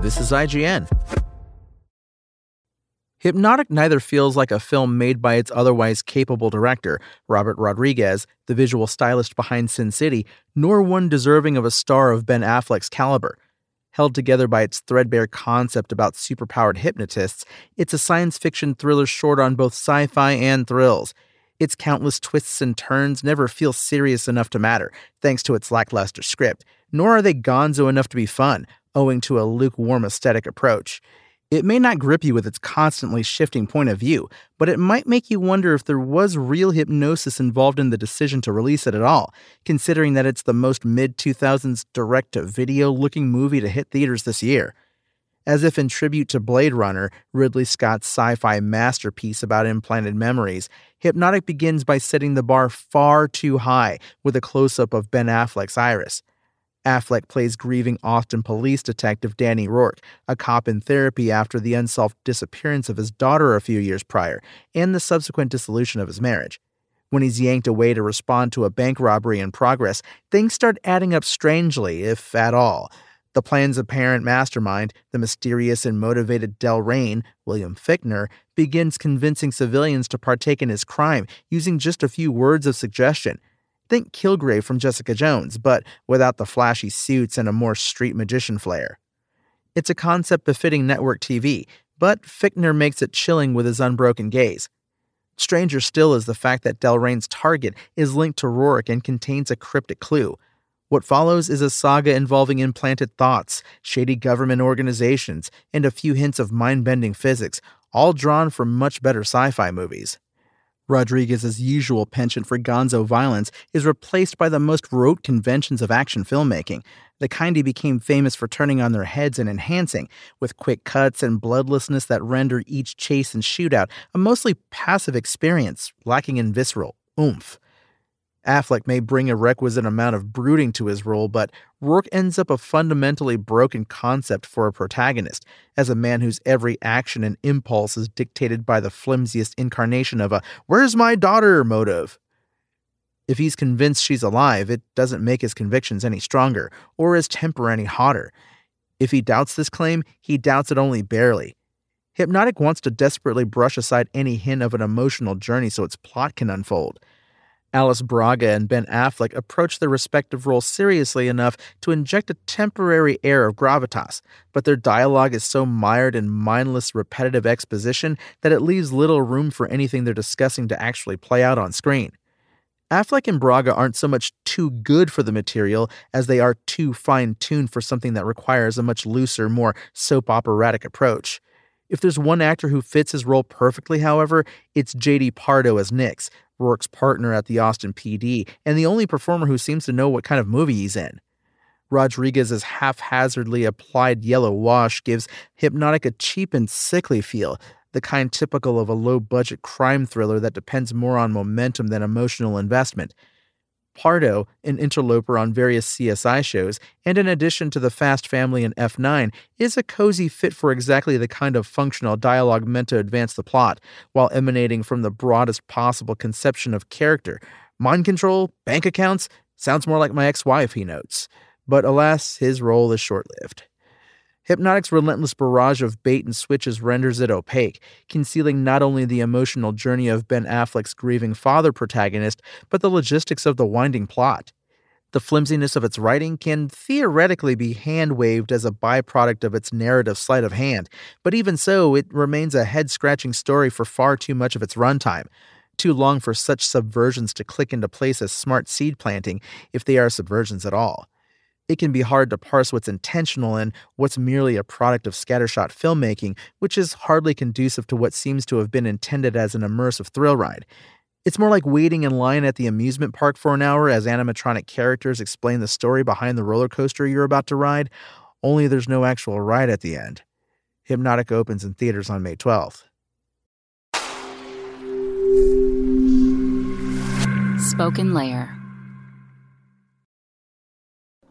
This is IGN. Hypnotic neither feels like a film made by its otherwise capable director, Robert Rodriguez, the visual stylist behind Sin City, nor one deserving of a star of Ben Affleck's caliber. Held together by its threadbare concept about superpowered hypnotists, it's a science fiction thriller short on both sci fi and thrills. Its countless twists and turns never feel serious enough to matter, thanks to its lackluster script, nor are they gonzo enough to be fun, owing to a lukewarm aesthetic approach. It may not grip you with its constantly shifting point of view, but it might make you wonder if there was real hypnosis involved in the decision to release it at all, considering that it's the most mid 2000s direct to video looking movie to hit theaters this year. As if in tribute to Blade Runner, Ridley Scott's sci fi masterpiece about implanted memories, Hypnotic begins by setting the bar far too high with a close up of Ben Affleck's iris. Affleck plays grieving Austin police detective Danny Rourke, a cop in therapy after the unsolved disappearance of his daughter a few years prior and the subsequent dissolution of his marriage. When he's yanked away to respond to a bank robbery in progress, things start adding up strangely, if at all. The plan's apparent mastermind, the mysterious and motivated Del Rain, William Fichtner, begins convincing civilians to partake in his crime using just a few words of suggestion. Think Kilgrave from Jessica Jones, but without the flashy suits and a more street magician flair. It's a concept befitting network TV, but Fichtner makes it chilling with his unbroken gaze. Stranger still is the fact that Del Rain's target is linked to Rourke and contains a cryptic clue. What follows is a saga involving implanted thoughts, shady government organizations, and a few hints of mind bending physics, all drawn from much better sci fi movies. Rodriguez's usual penchant for gonzo violence is replaced by the most rote conventions of action filmmaking, the kind he became famous for turning on their heads and enhancing, with quick cuts and bloodlessness that render each chase and shootout a mostly passive experience, lacking in visceral oomph. Affleck may bring a requisite amount of brooding to his role, but Rourke ends up a fundamentally broken concept for a protagonist, as a man whose every action and impulse is dictated by the flimsiest incarnation of a where's my daughter motive. If he's convinced she's alive, it doesn't make his convictions any stronger or his temper any hotter. If he doubts this claim, he doubts it only barely. Hypnotic wants to desperately brush aside any hint of an emotional journey so its plot can unfold. Alice Braga and Ben Affleck approach their respective roles seriously enough to inject a temporary air of gravitas, but their dialogue is so mired in mindless, repetitive exposition that it leaves little room for anything they're discussing to actually play out on screen. Affleck and Braga aren't so much too good for the material as they are too fine tuned for something that requires a much looser, more soap operatic approach. If there's one actor who fits his role perfectly, however, it's JD Pardo as Nix, Rourke's partner at the Austin PD, and the only performer who seems to know what kind of movie he's in. Rodriguez's haphazardly applied yellow wash gives Hypnotic a cheap and sickly feel, the kind typical of a low budget crime thriller that depends more on momentum than emotional investment. Pardo, an interloper on various CSI shows, and in addition to the Fast Family and F9, is a cozy fit for exactly the kind of functional dialogue meant to advance the plot, while emanating from the broadest possible conception of character. Mind control, bank accounts, sounds more like my ex wife, he notes. But alas, his role is short lived. Hypnotic's relentless barrage of bait and switches renders it opaque, concealing not only the emotional journey of Ben Affleck's grieving father protagonist, but the logistics of the winding plot. The flimsiness of its writing can theoretically be hand waved as a byproduct of its narrative sleight of hand, but even so, it remains a head scratching story for far too much of its runtime. Too long for such subversions to click into place as smart seed planting, if they are subversions at all it can be hard to parse what's intentional and what's merely a product of scattershot filmmaking, which is hardly conducive to what seems to have been intended as an immersive thrill ride. It's more like waiting in line at the amusement park for an hour as animatronic characters explain the story behind the roller coaster you're about to ride, only there's no actual ride at the end. Hypnotic opens in theaters on May 12th. Spoken Layer.